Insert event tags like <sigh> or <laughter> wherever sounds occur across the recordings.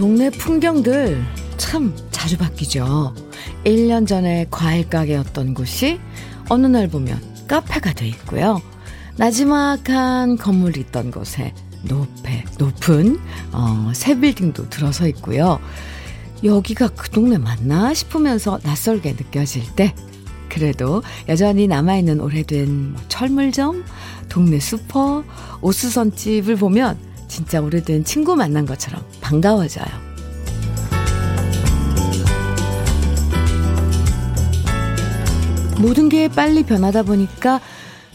동네 풍경들 참 자주 바뀌죠. 1년 전에 과일 가게였던 곳이 어느 날 보면 카페가 돼 있고요. 나지막한 건물이 있던 곳에 높에, 높은 어, 새 빌딩도 들어서 있고요. 여기가 그 동네 맞나 싶으면서 낯설게 느껴질 때 그래도 여전히 남아있는 오래된 뭐 철물점, 동네 슈퍼, 오수선집을 보면 진짜 오래된 친구 만난 것처럼 반가워져요. 모든 게 빨리 변하다 보니까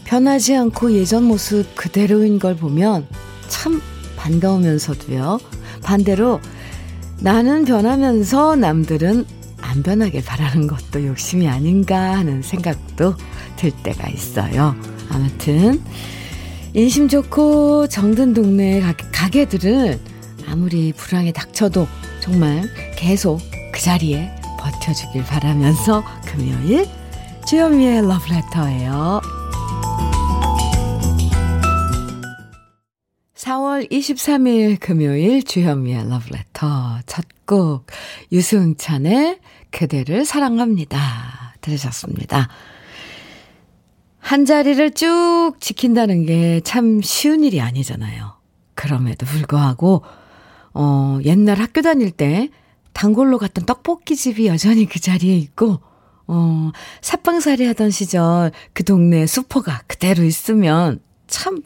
변하지 않고 예전 모습 그대로인 걸 보면 참 반가우면서도요. 반대로 나는 변하면서 남들은 안 변하길 바라는 것도 욕심이 아닌가 하는 생각도 들 때가 있어요. 아무튼 인심 좋고 정든 동네 가게, 들은 아무리 불황에 닥쳐도 정말 계속 그 자리에 버텨주길 바라면서 <laughs> 금요일 주현미의 러브레터예요. 4월 23일 금요일 주현미의 러브레터 첫 곡 유승찬의 그대를 사랑합니다. 들으셨습니다. 한 자리를 쭉 지킨다는 게 참 쉬운 일이 아니잖아요. 그럼에도 불구하고, 어, 옛날 학교 다닐 때 단골로 갔던 떡볶이집이 여전히 그 자리에 있고, 어, 삿방살이 하던 시절 그 동네 슈퍼가 그대로 있으면 참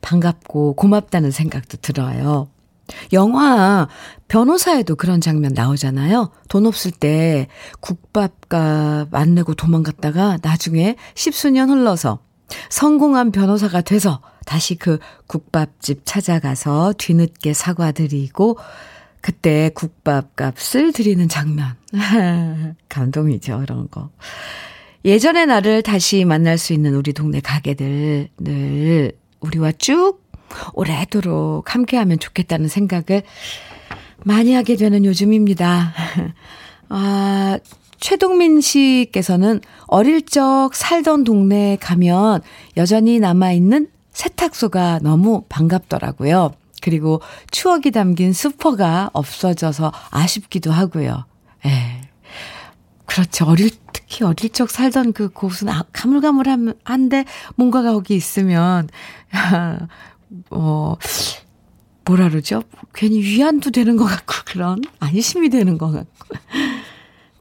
반갑고 고맙다는 생각도 들어요. 영화 변호사에도 그런 장면 나오잖아요. 돈 없을 때 국밥값 안 내고 도망갔다가 나중에 십수년 흘러서 성공한 변호사가 돼서 다시 그 국밥집 찾아가서 뒤늦게 사과드리고 그때 국밥값을 드리는 장면. <laughs> 감동이죠, 그런 거. 예전의 나를 다시 만날 수 있는 우리 동네 가게들 늘 우리와 쭉 오래도록 함께하면 좋겠다는 생각을 많이 하게 되는 요즘입니다. <laughs> 아, 최동민 씨께서는 어릴 적 살던 동네에 가면 여전히 남아있는 세탁소가 너무 반갑더라고요. 그리고 추억이 담긴 슈퍼가 없어져서 아쉽기도 하고요. 예. 그렇죠. 어릴, 특히 어릴 적 살던 그 곳은 아, 가물가물한데 뭔가가 거기 있으면, <laughs> 어, 뭐라 그러죠? 괜히 위안도 되는 것 같고, 그런 안심이 되는 것 같고.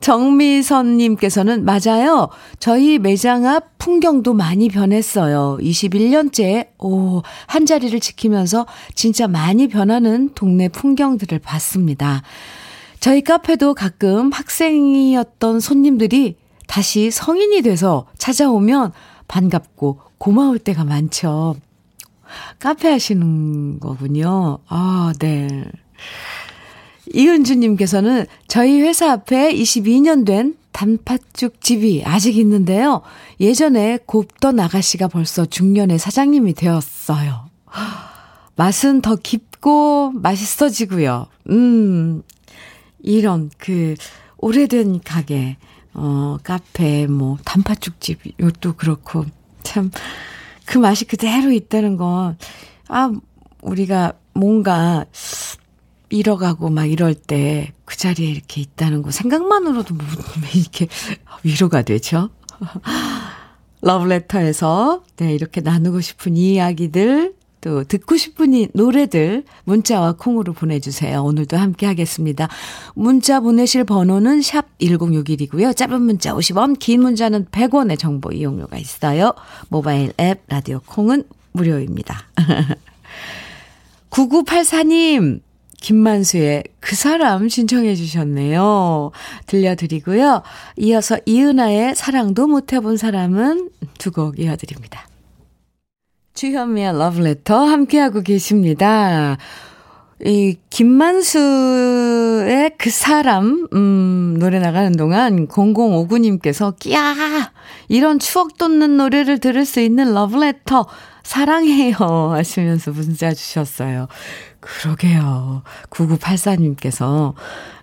정미선님께서는 맞아요. 저희 매장 앞 풍경도 많이 변했어요. 21년째, 오, 한 자리를 지키면서 진짜 많이 변하는 동네 풍경들을 봤습니다. 저희 카페도 가끔 학생이었던 손님들이 다시 성인이 돼서 찾아오면 반갑고 고마울 때가 많죠. 카페 하시는 거군요. 아, 네. 이은주님께서는 저희 회사 앞에 22년 된 단팥죽 집이 아직 있는데요. 예전에 곱던 아가씨가 벌써 중년의 사장님이 되었어요. 맛은 더 깊고 맛있어지고요. 음, 이런 그 오래된 가게, 어, 카페, 뭐, 단팥죽집, 이것도 그렇고, 참, 그 맛이 그대로 있다는 건, 아, 우리가 뭔가 잃어가고 막 이럴 때 그 자리에 이렇게 있다는 거 생각만으로도 뭐 이렇게 위로가 되죠. <laughs> 러브레터에서 네, 이렇게 나누고 싶은 이야기들 또 듣고 싶은 이 노래들 문자와 콩으로 보내주세요. 오늘도 함께 하겠습니다. 문자 보내실 번호는 샵 1061이고요. 짧은 문자 50원, 긴 문자는 100원의 정보 이용료가 있어요. 모바일 앱 라디오 콩은 무료입니다. <laughs> 9984님 김만수의 그 사람 신청해 주셨네요. 들려드리고요. 이어서 이은아의 사랑도 못 해본 사람은 두 곡 이어드립니다. 주현미의 러브레터 함께하고 계십니다. 이, 김만수의 그 사람, 음, 노래 나가는 동안 0059님께서, 끼야! 이런 추억 돋는 노래를 들을 수 있는 러브레터, 사랑해요. 하시면서 문자 주셨어요. 그러게요. 9984님께서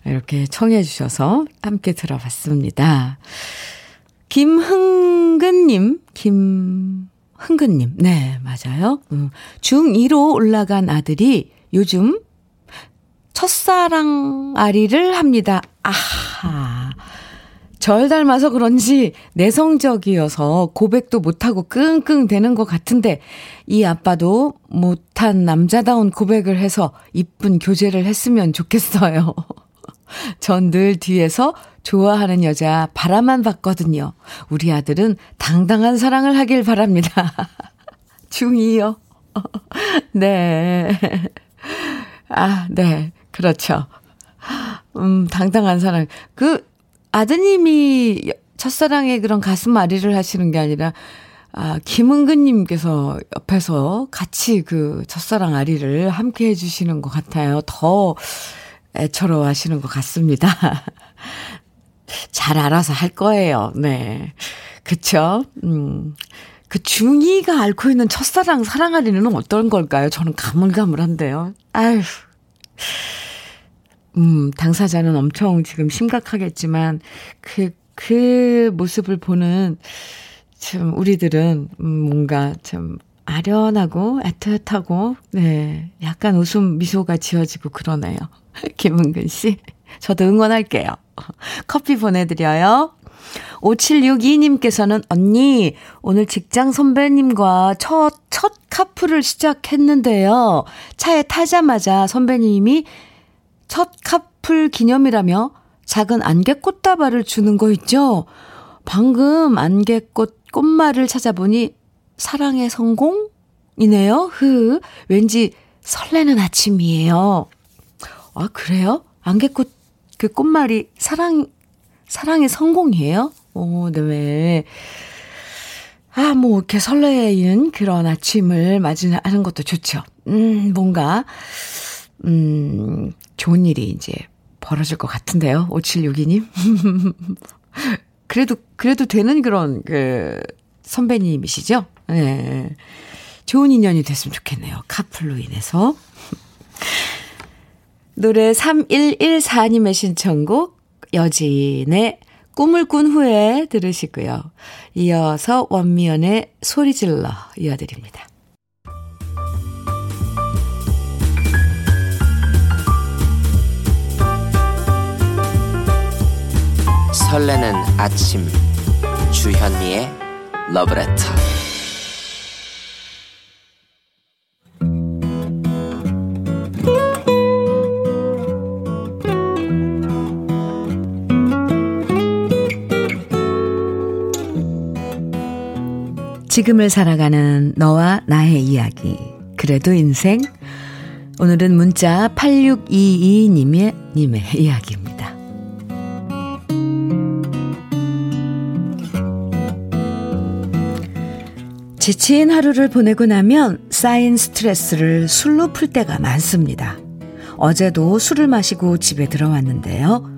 이렇게 청해 주셔서 함께 들어봤습니다. 김흥근님, 김 흥근님, 네, 맞아요. 음, 중2로 올라간 아들이 요즘 첫사랑 아리를 합니다. 아하. 절 닮아서 그런지 내성적이어서 고백도 못하고 끙끙 대는 것 같은데 이 아빠도 못한 남자다운 고백을 해서 이쁜 교제를 했으면 좋겠어요. 전 늘 뒤에서 좋아하는 여자 바라만 봤거든요. 우리 아들은 당당한 사랑을 하길 바랍니다. <laughs> 중이요. <laughs> 네. 아, 네. 그렇죠. 음, 당당한 사랑. 그, 아드님이 첫사랑의 그런 가슴 아리를 하시는 게 아니라, 아, 김은근 님께서 옆에서 같이 그 첫사랑 아리를 함께 해주시는 것 같아요. 더 애처로워 하시는 것 같습니다. <laughs> 잘 알아서 할 거예요. 네. 그쵸? 음. 그 중2가 앓고 있는 첫사랑 사랑하리는 어떤 걸까요? 저는 가물가물한데요. 아휴. 음, 당사자는 엄청 지금 심각하겠지만, 그, 그 모습을 보는, 참, 우리들은, 음, 뭔가 참, 아련하고, 애틋하고, 네, 약간 웃음 미소가 지어지고 그러네요. <laughs> 김은근 씨. 저도 응원할게요. <laughs> 커피 보내드려요. 5762님께서는 언니, 오늘 직장 선배님과 첫, 첫 카풀을 시작했는데요. 차에 타자마자 선배님이 첫 카풀 기념이라며 작은 안개꽃 다발을 주는 거 있죠? 방금 안개꽃 꽃말을 찾아보니 사랑의 성공이네요. 흐. 왠지 설레는 아침이에요. 아, 그래요? 안개꽃 그 꽃말이 사랑, 사랑의 성공이에요? 오, 네. 아, 뭐, 이렇게 설레는 그런 아침을 맞이하는 것도 좋죠. 음, 뭔가, 음, 좋은 일이 이제 벌어질 것 같은데요. 5762님. <laughs> 그래도, 그래도 되는 그런, 그, 선배님이시죠? 네. 좋은 인연이 됐으면 좋겠네요. 카풀로 인해서. 노래 3114님의 신청곡, 여진의 꿈을 꾼 후에 들으시고요. 이어서 원미연의 소리질러 이어드립니다. 설레는 아침 주현미의 러브레터 지금을 살아가는 너와 나의 이야기 그래도 인생 오늘은 문자 8622님의 님의 이야기입니다. 지친 하루를 보내고 나면 쌓인 스트레스를 술로 풀 때가 많습니다. 어제도 술을 마시고 집에 들어왔는데요.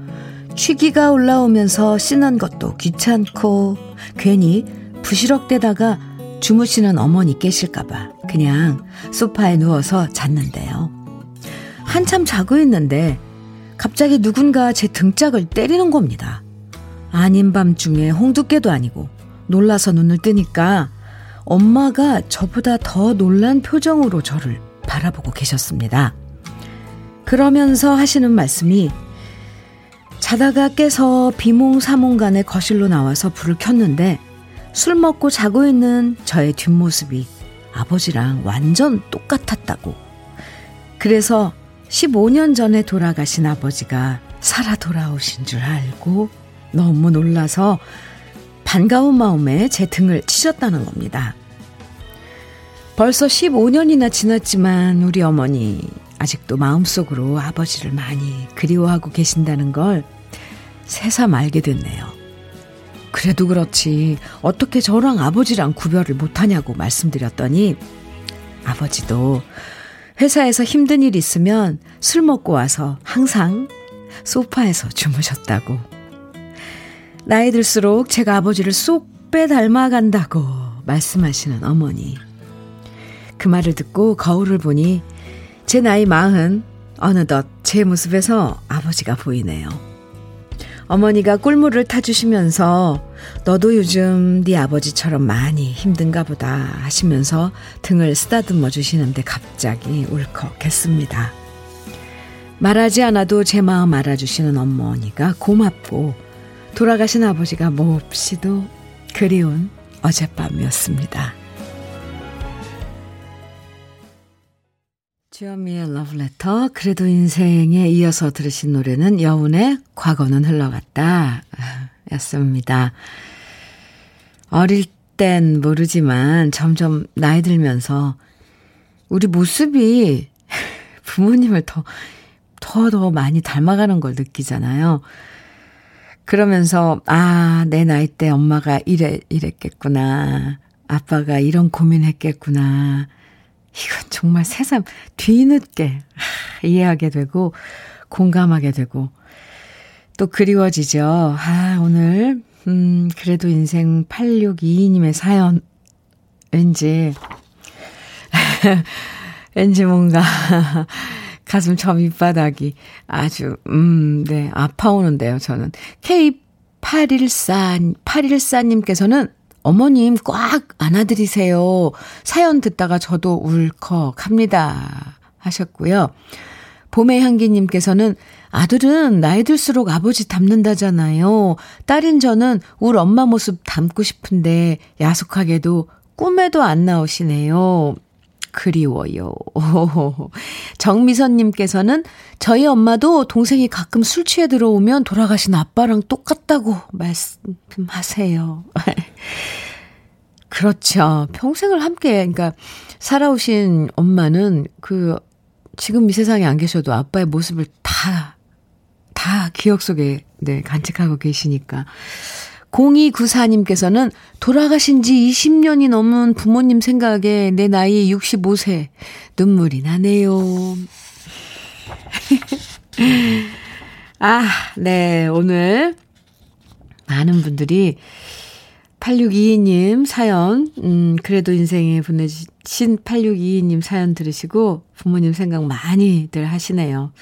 취기가 올라오면서 씻는 것도 귀찮고 괜히 부시럭대다가 주무시는 어머니 깨실까봐 그냥 소파에 누워서 잤는데요. 한참 자고 있는데 갑자기 누군가 제 등짝을 때리는 겁니다. 아닌 밤 중에 홍두깨도 아니고 놀라서 눈을 뜨니까 엄마가 저보다 더 놀란 표정으로 저를 바라보고 계셨습니다. 그러면서 하시는 말씀이 자다가 깨서 비몽사몽간에 거실로 나와서 불을 켰는데 술 먹고 자고 있는 저의 뒷모습이 아버지랑 완전 똑같았다고. 그래서 15년 전에 돌아가신 아버지가 살아 돌아오신 줄 알고 너무 놀라서 반가운 마음에 제 등을 치셨다는 겁니다. 벌써 15년이나 지났지만 우리 어머니 아직도 마음속으로 아버지를 많이 그리워하고 계신다는 걸 새삼 알게 됐네요. 그래도 그렇지 어떻게 저랑 아버지랑 구별을 못하냐고 말씀드렸더니 아버지도 회사에서 힘든 일 있으면 술 먹고 와서 항상 소파에서 주무셨다고 나이 들수록 제가 아버지를 쏙 빼 닮아간다고 말씀하시는 어머니. 그 말을 듣고 거울을 보니 제 나이 마흔, 어느덧 제 모습에서 아버지가 보이네요. 어머니가 꿀물을 타주시면서 너도 요즘 네 아버지처럼 많이 힘든가 보다 하시면서 등을 쓰다듬어 주시는데 갑자기 울컥했습니다. 말하지 않아도 제 마음 알아주시는 어머니가 고맙고 돌아가신 아버지가 몹시도 그리운 어젯밤이었습니다. 주현미의 러브레터 그래도 인생에 이어서 들으신 노래는 여운의 과거는 흘러갔다 <laughs> 였습니다. 어릴 땐 모르지만 점점 나이 들면서 우리 모습이 <laughs> 부모님을 더, 더, 더 많이 닮아가는 걸 느끼잖아요. 그러면서, 아, 내 나이 때 엄마가 이래, 이랬겠구나. 아빠가 이런 고민했겠구나. 이건 정말 새삼 뒤늦게 이해하게 되고 공감하게 되고 또 그리워지죠. 아, 오늘, 음, 그래도 인생 8622님의 사연, 왠지, <laughs> 왠지 뭔가 <laughs> 가슴 저 밑바닥이 아주, 음, 네, 아파오는데요, 저는. K814, 814님께서는 어머님 꽉 안아드리세요. 사연 듣다가 저도 울컥 합니다. 하셨고요. 봄의 향기님께서는 아들은 나이 들수록 아버지 닮는다잖아요. 딸인 저는 울 엄마 모습 닮고 싶은데 야속하게도 꿈에도 안 나오시네요. 그리워요. <laughs> 정미선님께서는 저희 엄마도 동생이 가끔 술 취해 들어오면 돌아가신 아빠랑 똑같다고 말씀하세요. <laughs> 그렇죠. 평생을 함께, 그러니까 살아오신 엄마는 그 지금 이 세상에 안 계셔도 아빠의 모습을 다, 다 기억 속에 네, 간직하고 계시니까. 0294님께서는 돌아가신 지 20년이 넘은 부모님 생각에 내 나이 65세 눈물이 나네요. <laughs> 아, 네, 오늘 많은 분들이 8622님 사연, 음, 그래도 인생에 보내주신 8622님 사연 들으시고 부모님 생각 많이들 하시네요.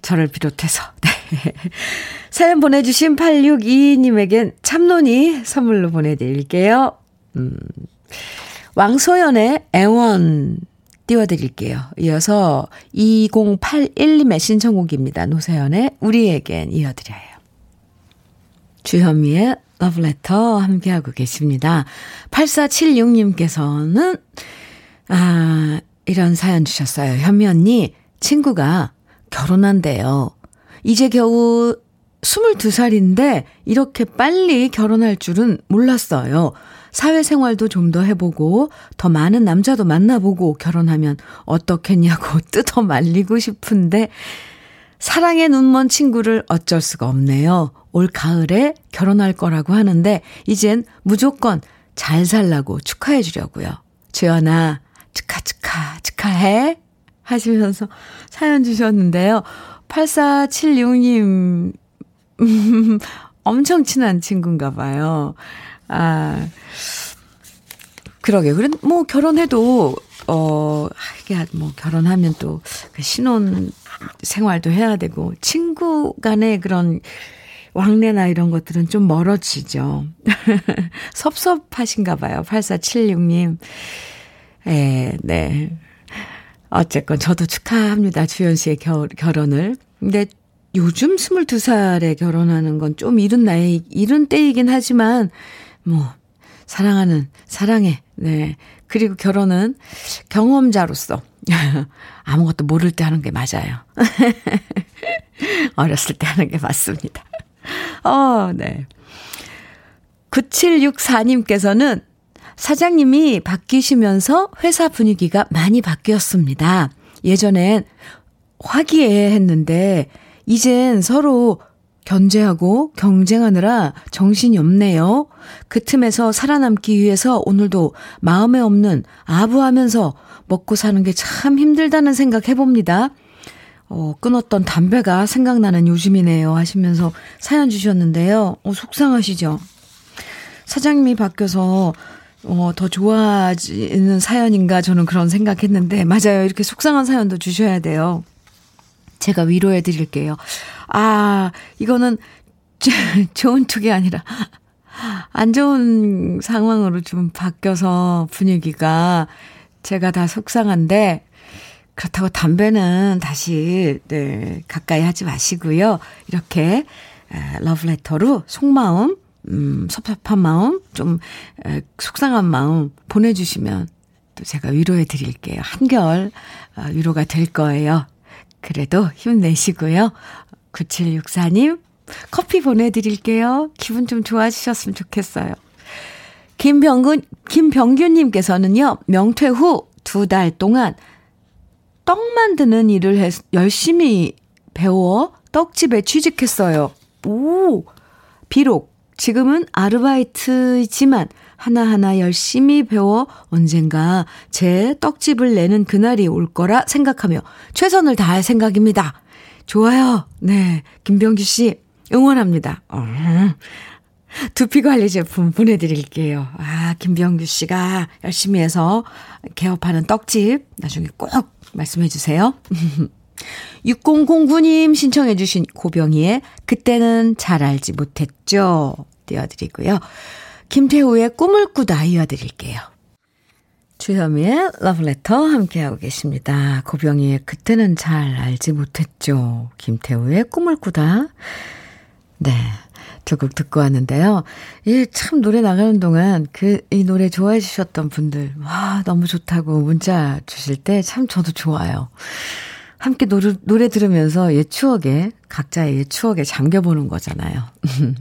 저를 비롯해서. 네. <laughs> 사연 보내주신 8622님에겐 참론이 선물로 보내드릴게요. 음, 왕소연의 애원 띄워드릴게요. 이어서 2081님의 신청곡입니다. 노세연의 우리에겐 이어드려요. 주현미의 러브레터 함께하고 계십니다. 8476님께서는, 아, 이런 사연 주셨어요. 현미 언니, 친구가 결혼한대요. 이제 겨우 22살인데 이렇게 빨리 결혼할 줄은 몰랐어요. 사회생활도 좀 더 해보고 더 많은 남자도 만나보고 결혼하면 어떻겠냐고 <laughs> 뜯어 말리고 싶은데 사랑의 눈먼 친구를 어쩔 수가 없네요. 올 가을에 결혼할 거라고 하는데 이젠 무조건 잘 살라고 축하해 주려고요. 주연아 축하 축하 축하해 하시면서 사연 주셨는데요. 8476님 음, 엄청 친한 친구인가 봐요. 아, 그러게. 그래, 뭐, 결혼해도, 어, 이게 뭐, 결혼하면 또, 그 신혼 생활도 해야 되고, 친구 간의 그런 왕래나 이런 것들은 좀 멀어지죠. <laughs> 섭섭하신가 봐요. 8476님. 에, 네. 어쨌건 저도 축하합니다. 주현 씨의 결, 결혼을. 근데 요즘 22살에 결혼하는 건 좀 이른 나이, 이른 때이긴 하지만, 뭐, 사랑하는, 사랑해. 네. 그리고 결혼은 경험자로서 <laughs> 아무것도 모를 때 하는 게 맞아요. <laughs> 어렸을 때 하는 게 맞습니다. 어, 네. 9764님께서는 사장님이 바뀌시면서 회사 분위기가 많이 바뀌었습니다. 예전엔 화기애애했는데 이젠 서로 견제하고 경쟁하느라 정신이 없네요. 그 틈에서 살아남기 위해서 오늘도 마음에 없는 아부하면서 먹고 사는 게 참 힘들다는 생각 해봅니다. 어, 끊었던 담배가 생각나는 요즘이네요. 하시면서 사연 주셨는데요. 어, 속상하시죠? 사장님이 바뀌어서 어, 더 좋아지는 사연인가 저는 그런 생각했는데 맞아요. 이렇게 속상한 사연도 주셔야 돼요. 제가 위로해 드릴게요. 아, 이거는 <laughs> 좋은 쪽이 아니라 안 좋은 상황으로 좀 바뀌어서 분위기가 제가 다 속상한데 그렇다고 담배는 다시, 네, 가까이 하지 마시고요. 이렇게, 러브레터로 속마음, 음, 섭섭한 마음, 좀, 에, 속상한 마음 보내주시면 또 제가 위로해 드릴게요. 한결, 어, 위로가 될 거예요. 그래도 힘내시고요. 9764님, 커피 보내드릴게요. 기분 좀 좋아지셨으면 좋겠어요. 김병근, 김병균님께서는요, 명퇴 후 두 달 동안 떡 만드는 일을 해, 열심히 배워 떡집에 취직했어요. 오! 비록 지금은 아르바이트이지만 하나하나 열심히 배워 언젠가 제 떡집을 내는 그날이 올 거라 생각하며 최선을 다할 생각입니다. 좋아요. 네. 김병규 씨, 응원합니다. 어. 두피 관리 제품 보내드릴게요. 아, 김병규 씨가 열심히 해서 개업하는 떡집 나중에 꼭 말씀해 주세요. <laughs> 6009님 신청해 주신 고병희의 그때는 잘 알지 못했죠. 띄워드리고요. 김태우의 꿈을 꾸다 이어드릴게요. 주현미의 러브레터 함께하고 계십니다. 고병희의 그때는 잘 알지 못했죠. 김태우의 꿈을 꾸다. 네. 두곡 듣고 왔는데요. 이 참 노래 나가는 동안 그, 이 노래 좋아해 주셨던 분들, 와, 너무 좋다고 문자 주실 때 참 저도 좋아요. 함께 노래, 노래 들으면서 옛 추억에, 각자의 옛 추억에 잠겨보는 거잖아요. <laughs>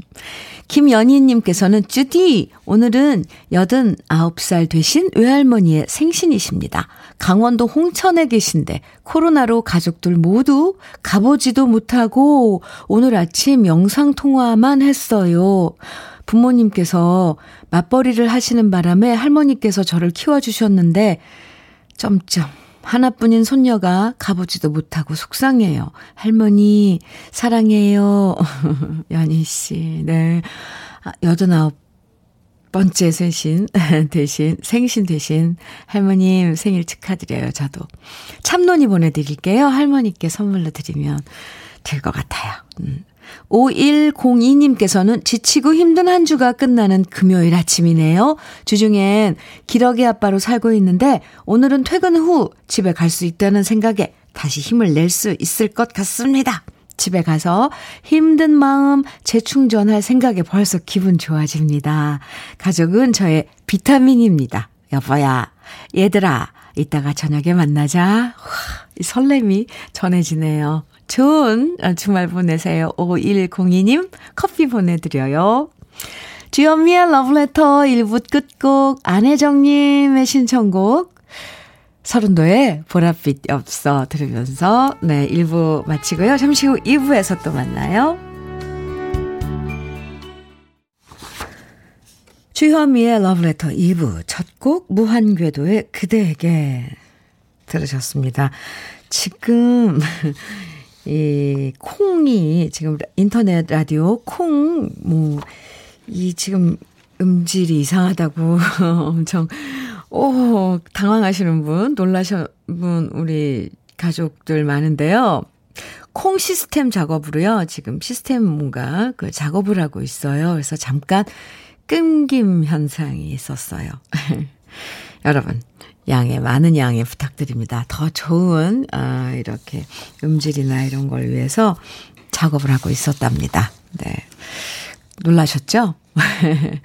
김연희님께서는 쭈디, 오늘은 89살 되신 외할머니의 생신이십니다. 강원도 홍천에 계신데 코로나로 가족들 모두 가보지도 못하고 오늘 아침 영상통화만 했어요. 부모님께서 맞벌이를 하시는 바람에 할머니께서 저를 키워주셨는데, 점점. 하나뿐인 손녀가 가보지도 못하고 속상해요. 할머니, 사랑해요. <laughs> 연희 씨, 네. 아, 여든아홉 번째 생신 <laughs> 대신, 생신 대신 할머님 생일 축하드려요, 저도. 참론이 보내드릴게요. 할머니께 선물로 드리면 될 것 같아요. 음. 5102님께서는 지치고 힘든 한 주가 끝나는 금요일 아침이네요. 주중엔 기러기 아빠로 살고 있는데 오늘은 퇴근 후 집에 갈 수 있다는 생각에 다시 힘을 낼 수 있을 것 같습니다. 집에 가서 힘든 마음 재충전할 생각에 벌써 기분 좋아집니다. 가족은 저의 비타민입니다. 여보야, 얘들아, 이따가 저녁에 만나자. 와, 이 설렘이 전해지네요. 좋은 주말 보내세요. 5102님 커피 보내드려요. 주현미의 러브레터 1부 끝곡 안혜정님의 신청곡 서른도의 보랏빛 엽서 들으면서 네 1부 마치고요. 잠시 후 2부에서 또 만나요. 주현미의 러브레터 2부 첫 곡 무한궤도의 그대에게 들으셨습니다. 지금 이 콩이 지금 인터넷 라디오 콩 뭐 이 지금 음질이 이상하다고 <laughs> 엄청 오 당황하시는 분 놀라신 분 우리 가족들 많은데요. 콩 시스템 작업으로요. 지금 시스템 뭔가 그 작업을 하고 있어요. 그래서 잠깐 끊김 현상이 있었어요. <laughs> 여러분 양해, 많은 양해 부탁드립니다. 더 좋은, 아, 이렇게 음질이나 이런 걸 위해서 작업을 하고 있었답니다. 네. 놀라셨죠? <laughs>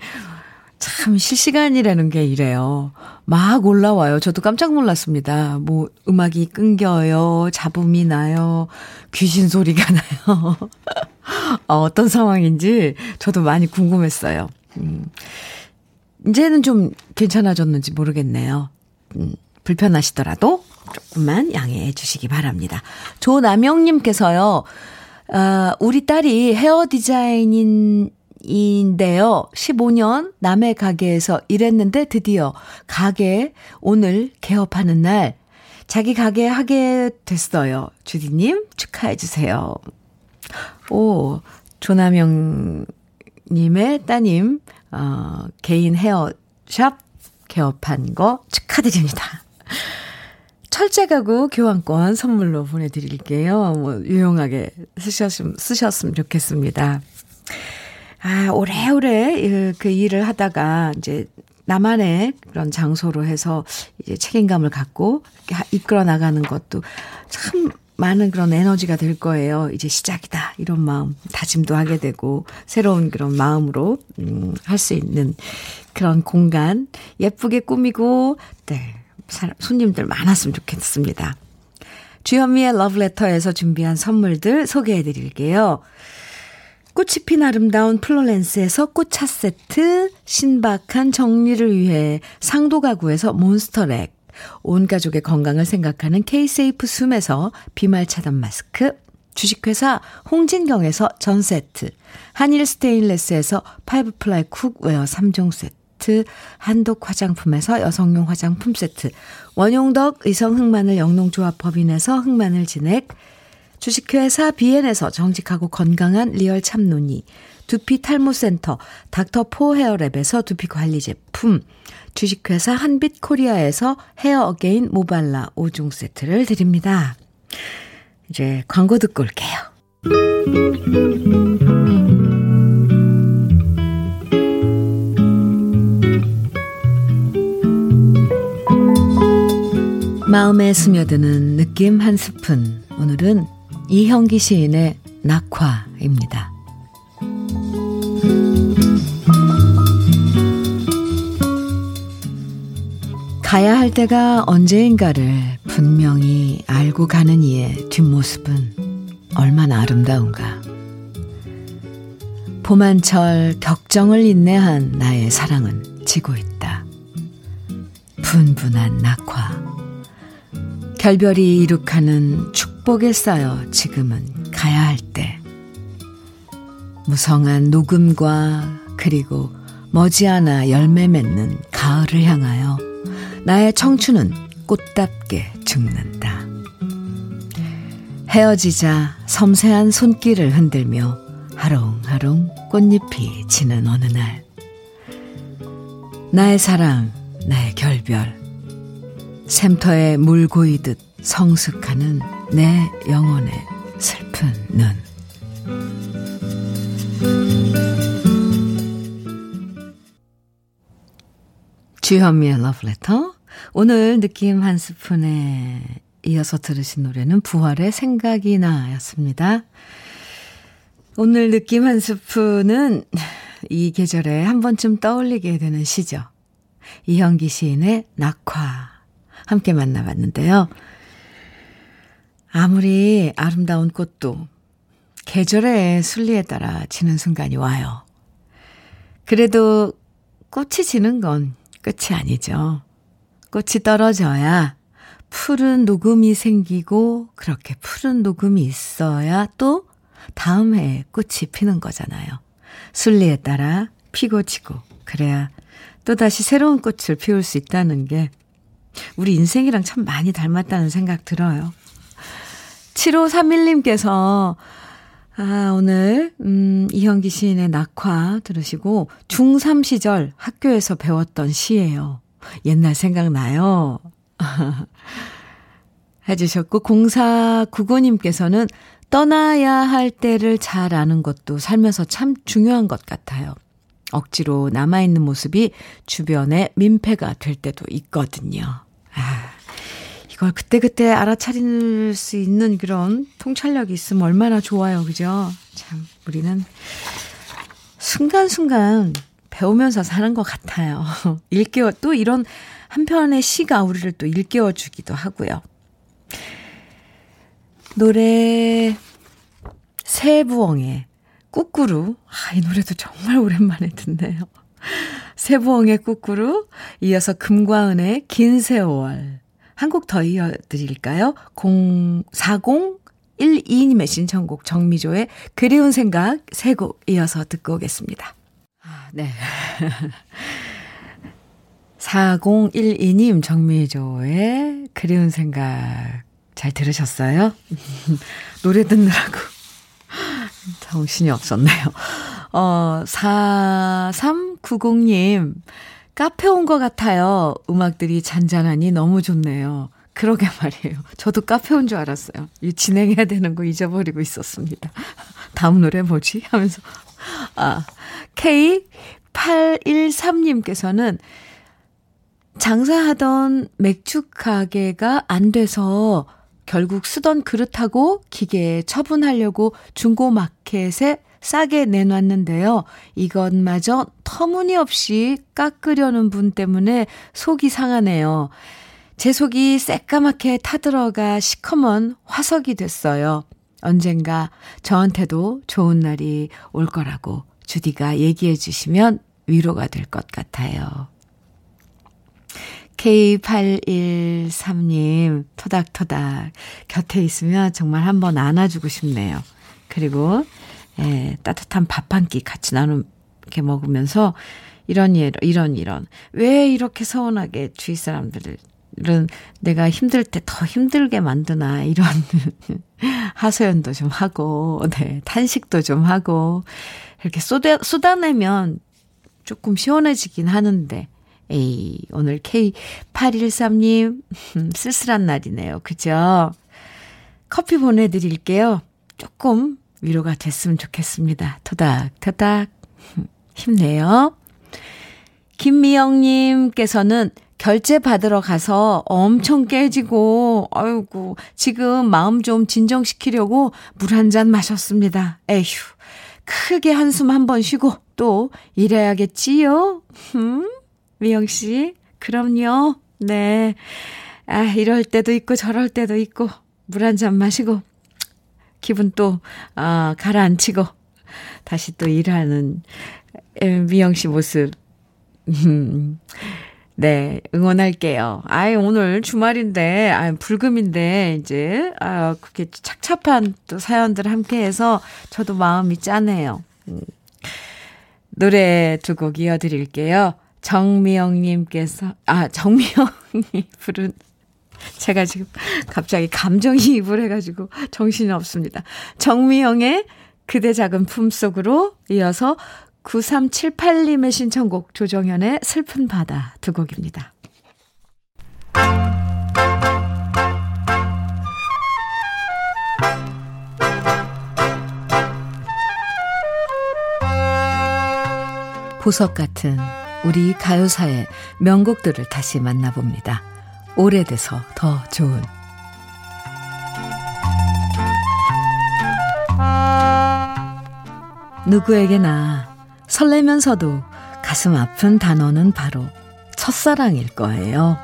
참 실시간이라는 게 이래요. 막 올라와요. 저도 깜짝 놀랐습니다. 뭐 음악이 끊겨요. 잡음이 나요. 귀신 소리가 <laughs> 나요. 어, 어떤 상황인지 저도 많이 궁금했어요. 음. 이제는 좀 괜찮아졌는지 모르겠네요. 음, 불편하시더라도 조금만 양해해 주시기 바랍니다. 조남영님께서요, 아, 우리 딸이 헤어 디자인인, 인데요. 15년 남의 가게에서 일했는데 드디어 가게 오늘 개업하는 날 자기 가게 하게 됐어요. 주디님 축하해 주세요. 오, 조남영 님의 따님, 어, 개인 헤어샵 개업한 거 축하드립니다. 철제 가구 교환권 선물로 보내드릴게요. 뭐, 유용하게 쓰셨으면, 쓰셨으면 좋겠습니다. 아, 오래오래 그 일을 하다가 이제 나만의 그런 장소로 해서 이제 책임감을 갖고 이끌어 나가는 것도 참 많은 그런 에너지가 될 거예요. 이제 시작이다. 이런 마음, 다짐도 하게 되고, 새로운 그런 마음으로, 음, 할 수 있는 그런 공간, 예쁘게 꾸미고, 네, 손님들 많았으면 좋겠습니다. 주현미의 러브레터에서 준비한 선물들 소개해 드릴게요. 꽃이 핀 아름다운 플로렌스에서 꽃차 세트, 신박한 정리를 위해 상도 가구에서 몬스터렉, 온 가족의 건강을 생각하는 케이세이프 숨에서 비말 차단 마스크, 주식회사 홍진경에서 전 세트, 한일 스테인레스에서 five ply cookware 3종 세트, 한독 화장품에서 여성용 화장품 세트, 원용덕 의성 흑마늘 영농조합 법인에서 흑마늘 진액, 주식회사 비엔에서 정직하고 건강한 리얼 참논이, 두피 탈모센터 닥터 포 헤어랩에서 두피 관리 제품, 주식회사 한빛 코리아에서 헤어 어게인 모발라 5종 세트를 드립니다. 이제 광고 듣고 올게요. 마음에 스며드는 느낌 한 스푼. 오늘은 이형기 시인의 낙화입니다. 가야 할 때가 언제인가를 분명히 알고 가는 이의 뒷모습은 얼마나 아름다운가. 봄한철 격정을 인내한 나의 사랑은 지고 있다. 분분한 낙화. 결별이 이룩하는 축복에 쌓여 지금은 가야 할 때. 무성한 녹음과 그리고 머지않아 열매 맺는 가을을 향하여 나의 청춘은 꽃답게 죽는다. 헤어지자 섬세한 손길을 흔들며 하롱하롱 꽃잎이 지는 어느 날. 나의 사랑, 나의 결별. 샘터에 물 고이듯 성숙하는 내 영혼의 슬픈 눈. 주현미의 러브레터. 오늘 느낌 한 스푼에 이어서 들으신 노래는 부활의 생각이 나 였습니다. 오늘 느낌 한 스푼은 이 계절에 한 번쯤 떠올리게 되는 시죠. 이현기 시인의 낙화. 함께 만나봤는데요. 아무리 아름다운 꽃도 계절의 순리에 따라 지는 순간이 와요. 그래도 꽃이 지는 건 끝이 아니죠. 꽃이 떨어져야 푸른 녹음이 생기고 그렇게 푸른 녹음이 있어야 또 다음 해에 꽃이 피는 거잖아요. 순리에 따라 피고 지고 그래야 또다시 새로운 꽃을 피울 수 있다는 게 우리 인생이랑 참 많이 닮았다는 생각 들어요. 7531님께서 아, 오늘, 음, 이현기 시인의 낙화 들으시고, 중3 시절 학교에서 배웠던 시예요. 옛날 생각나요. <laughs> 해주셨고, 0499님께서는 떠나야 할 때를 잘 아는 것도 살면서 참 중요한 것 같아요. 억지로 남아있는 모습이 주변에 민폐가 될 때도 있거든요. 아, 이걸 그때그때 알아차릴 수 있는 그런 통찰력이 있으면 얼마나 좋아요. 그죠? 참, 우리는 순간순간 배우면서 사는 것 같아요. <laughs> 일깨워, 또 이런 한 편의 시가 우리를 또 일깨워 주기도 하고요. 노래, 세부엉의 꾸꾸루. 아, 이 노래도 정말 오랜만에 듣네요. <laughs> 세부엉의 꾸꾸루, 이어서 금과은의 긴 세월. 한 곡 더 이어드릴까요? 04012님의 신청곡 정미조의 그리운 생각 세 곡 이어서 듣고 오겠습니다. 아, 네. <laughs> 4012님 정미조의 그리운 생각 잘 들으셨어요? <laughs> 노래 듣느라고 <laughs> 정신이 없었네요. 어, 4390님 카페 온 것 같아요. 음악들이 잔잔하니 너무 좋네요. 그러게 말이에요. 저도 카페 온 줄 알았어요. 이 진행해야 되는 거 잊어버리고 있었습니다. <laughs> 다음 노래 뭐지? 하면서. 아, K813님께서는 장사하던 맥주 가게가 안 돼서 결국 쓰던 그릇하고 기계에 처분하려고 중고마켓에 싸게 내놨는데요. 이것마저 터무니없이 깎으려는 분 때문에 속이 상하네요. 제 속이 새까맣게 타들어가 시커먼 화석이 됐어요. 언젠가 저한테도 좋은 날이 올 거라고 주디가 얘기해 주시면 위로가 될 것 같아요. K813님, 토닥토닥. 곁에 있으면 정말 한번 안아주고 싶네요. 그리고, 예, 따뜻한 밥 한 끼 같이 나누, 이렇게 먹으면서, 이런, 이런, 이런. 왜 이렇게 서운하게 주위 사람들을 은 내가 힘들 때 더 힘들게 만드나 이런 <laughs> 하소연도 좀 하고 네 탄식도 좀 하고 이렇게 쏟아 쏟아내면 조금 시원해지긴 하는데 에이 오늘 K813님 <laughs> 쓸쓸한 날이네요. 그죠? 커피 보내드릴게요. 조금 위로가 됐으면 좋겠습니다. 토닥토닥 <laughs> 힘내요. 김미영님께서는 결제 받으러 가서 엄청 깨지고, 아이고, 지금 마음 좀 진정시키려고 물 한 잔 마셨습니다. 에휴, 크게 한숨 한 번 쉬고 또 일해야겠지요? 음? 미영씨, 그럼요. 네. 아, 이럴 때도 있고 저럴 때도 있고, 물 한 잔 마시고, 기분 또, 아, 가라앉히고, 다시 또 일하는 미영 씨 모습. 음. <laughs> 네, 응원할게요. 아이, 오늘 주말인데, 아 불금인데, 이제, 아, 그렇게 착잡한 또 사연들 함께 해서 저도 마음이 짠해요. 음. 노래 두 곡 이어드릴게요. 정미영님께서, 아, 정미영이 <laughs> 부른, 제가 지금 갑자기 감정이입을 <laughs> 해가지고 정신이 없습니다. 정미영의 그대 작은 품속으로 이어서 9378님의 신청곡 조정현의 슬픈 바다 두 곡입니다. 보석 같은 우리 가요사의 명곡들을 다시 만나봅니다. 오래돼서 더 좋은 누구에게나 설레면서도 가슴 아픈 단어는 바로 첫사랑일 거예요.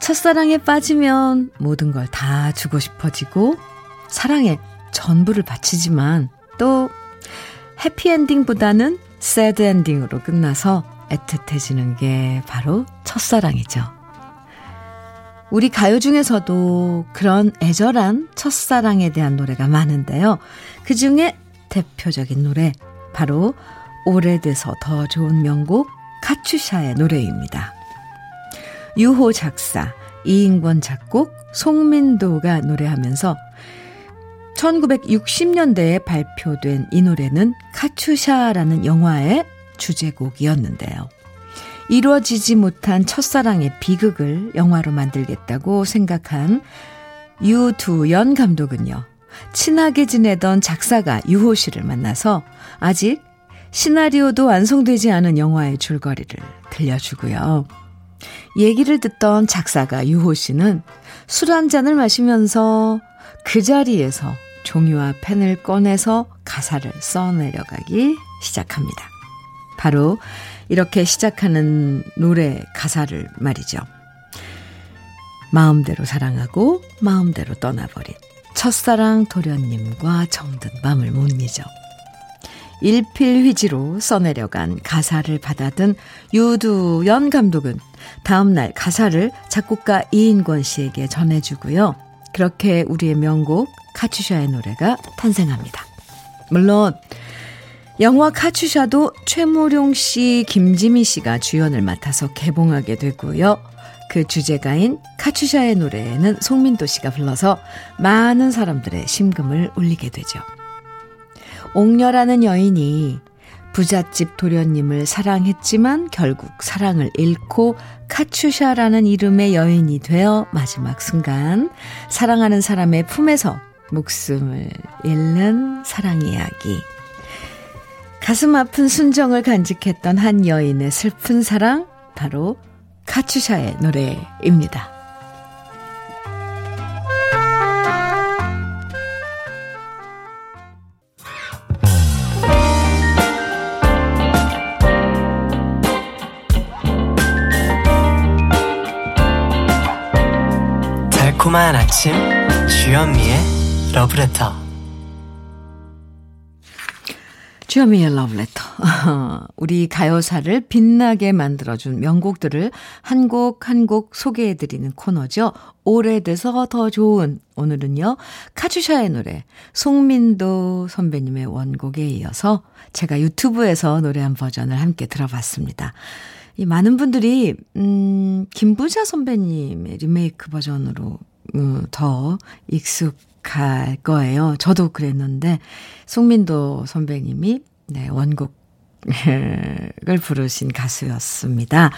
첫사랑에 빠지면 모든 걸 다 주고 싶어지고 사랑에 전부를 바치지만 또 해피엔딩보다는 새드엔딩으로 끝나서 애틋해지는 게 바로 첫사랑이죠. 우리 가요 중에서도 그런 애절한 첫사랑에 대한 노래가 많은데요. 그 중에 대표적인 노래, 바로 오래돼서 더 좋은 명곡 카츄샤의 노래입니다. 유호 작사, 이인권 작곡, 송민도가 노래하면서 1960년대에 발표된 이 노래는 카츄샤라는 영화의 주제곡이었는데요. 이루어지지 못한 첫사랑의 비극을 영화로 만들겠다고 생각한 유두연 감독은요. 친하게 지내던 작사가 유호 씨를 만나서 아직 시나리오도 완성되지 않은 영화의 줄거리를 들려주고요. 얘기를 듣던 작사가 유호 씨는 술 한 잔을 마시면서 그 자리에서 종이와 펜을 꺼내서 가사를 써내려가기 시작합니다. 바로 이렇게 시작하는 노래 가사를 말이죠. 마음대로 사랑하고 마음대로 떠나버린 첫사랑 도련님과 정든 밤을 못 잊어. 일필휘지로 써내려간 가사를 받아든 유두연 감독은 다음날 가사를 작곡가 이인권 씨에게 전해주고요. 그렇게 우리의 명곡 카츄샤의 노래가 탄생합니다. 물론 영화 카츄샤도 최무룡 씨, 김지미 씨가 주연을 맡아서 개봉하게 되고요. 그 주제가인 카츄샤의 노래에는 송민도 씨가 불러서 많은 사람들의 심금을 울리게 되죠. 옥녀라는 여인이 부잣집 도련님을 사랑했지만 결국 사랑을 잃고 카츄샤라는 이름의 여인이 되어 마지막 순간 사랑하는 사람의 품에서 목숨을 잃는 사랑 이야기. 가슴 아픈 순정을 간직했던 한 여인의 슬픈 사랑, 바로 카츄샤의 노래입니다. 달콤한 아침 주현미의 러브레터 주현미의 러브레터 <laughs> 우리 가요사를 빛나게 만들어준 명곡들을 한 곡 한 곡 소개해드리는 코너죠. 오래돼서 더 좋은 오늘은요. 카츄샤의 노래 송민도 선배님의 원곡에 이어서 제가 유튜브에서 노래한 버전을 함께 들어봤습니다. 이 많은 분들이 음 김부자 선배님의 리메이크 버전으로 음, 더 익숙 할 거예요. 저도 그랬는데 송민도 선배님이 네, 원곡을 <laughs> 부르신 가수였습니다.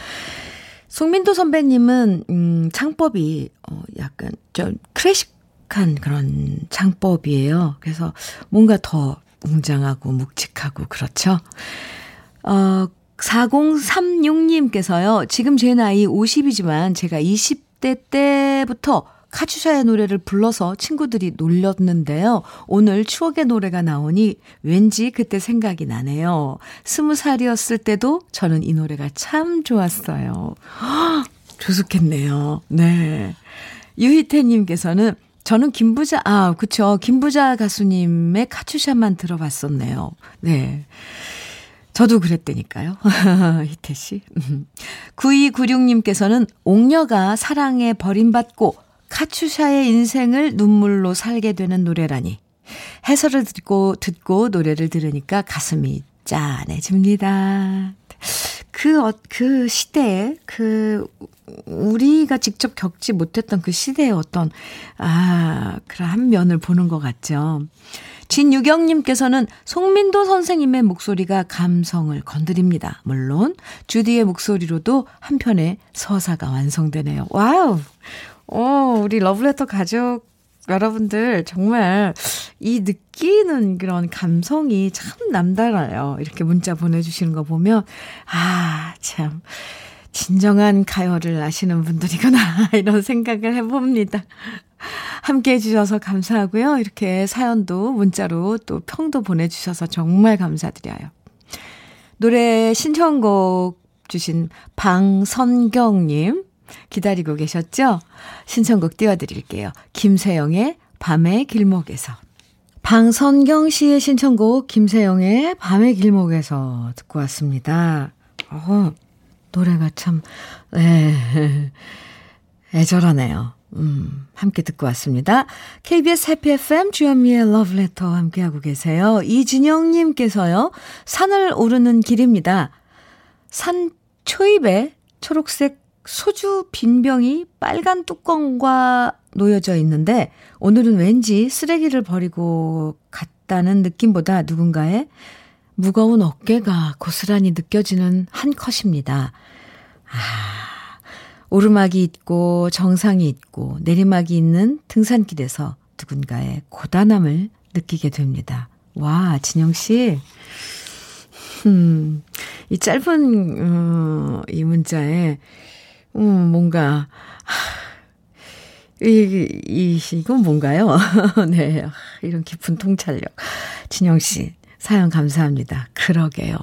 송민도 선배님은 음 창법이 어 약간 좀 클래식한 그런 창법이에요. 그래서 뭔가 더 웅장하고 묵직하고 그렇죠. 어 4036님께서요. 지금 제 나이 50이지만 제가 20대 때부터 카츄샤의 노래를 불러서 친구들이 놀렸는데요. 오늘 추억의 노래가 나오니 왠지 그때 생각이 나네요. 스무 살이었을 때도 저는 이 노래가 참 좋았어요. 조숙했네요. 네. 유희태님께서는 저는 김부자, 아, 그쵸. 김부자 가수님의 카츄샤만 들어봤었네요. 네. 저도 그랬다니까요. 희태 씨. 9296님께서는 옥녀가 사랑에 버림받고 카츄샤의 인생을 눈물로 살게 되는 노래라니. 해설을 듣고, 듣고 노래를 들으니까 가슴이 짠해집니다. 그, 어, 그 시대에, 그, 우리가 직접 겪지 못했던 그 시대의 어떤, 아, 그런 한 면을 보는 것 같죠. 진유경님께서는 송민도 선생님의 목소리가 감성을 건드립니다. 물론, 주디의 목소리로도 한편의 서사가 완성되네요. 와우! 오, 우리 러브레터 가족 여러분들 정말 이 느끼는 그런 감성이 참 남달라요. 이렇게 문자 보내주시는 거 보면, 아, 참. 진정한 가요를 아시는 분들이구나. <laughs> 이런 생각을 해봅니다. 함께 해주셔서 감사하고요. 이렇게 사연도 문자로 또 평도 보내주셔서 정말 감사드려요. 노래 신청곡 주신 방선경님 기다리고 계셨죠? 신청곡 띄워드릴게요. 김세영의 밤의 길목에서. 방선경 씨의 신청곡 김세영의 밤의 길목에서 듣고 왔습니다. 어, 노래가 참, 네, <laughs> 애절하네요. 음, 함께 듣고 왔습니다. KBS 해피 FM 주현미의 러브레터 함께하고 계세요. 이진영님께서요, 산을 오르는 길입니다. 산 초입에 초록색 소주 빈병이 빨간 뚜껑과 놓여져 있는데, 오늘은 왠지 쓰레기를 버리고 갔다는 느낌보다 누군가의 무거운 어깨가 고스란히 느껴지는 한 컷입니다. 아, 오르막이 있고 정상이 있고 내리막이 있는 등산길에서 누군가의 고단함을 느끼게 됩니다. 와, 진영 씨. 음, 이 짧은, 어, 이 문자에, 음, 뭔가, 이, 이, 이건 뭔가요? <laughs> 네. 이런 깊은 통찰력. 진영 씨, 사연 감사합니다. 그러게요.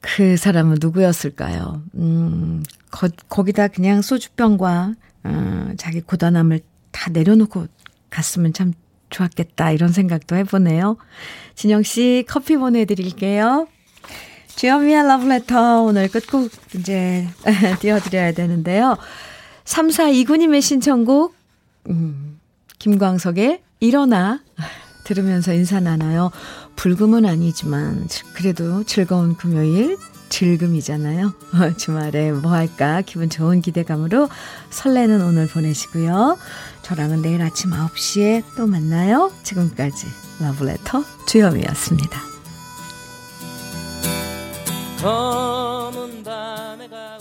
그 사람은 누구였을까요? 음, 거, 거기다 그냥 소주병과, 어, 자기 고단함을 다 내려놓고 갔으면 참 좋았겠다. 이런 생각도 해보네요. 진영씨, 커피 보내드릴게요. 주현미의 러브레터 오늘 끝곡 이제 <laughs> 띄워드려야 되는데요. 3429님의 신청곡, 음, 김광석의 일어나 <laughs> 들으면서 인사 나눠요. 불금은 아니지만 그래도 즐거운 금요일 즐금이잖아요. <laughs> 주말에 뭐 할까 기분 좋은 기대감으로 설레는 오늘 보내시고요. 저랑은 내일 아침 9시에 또 만나요. 지금까지 러브레터 주현미였습니다. 검은 밤에 가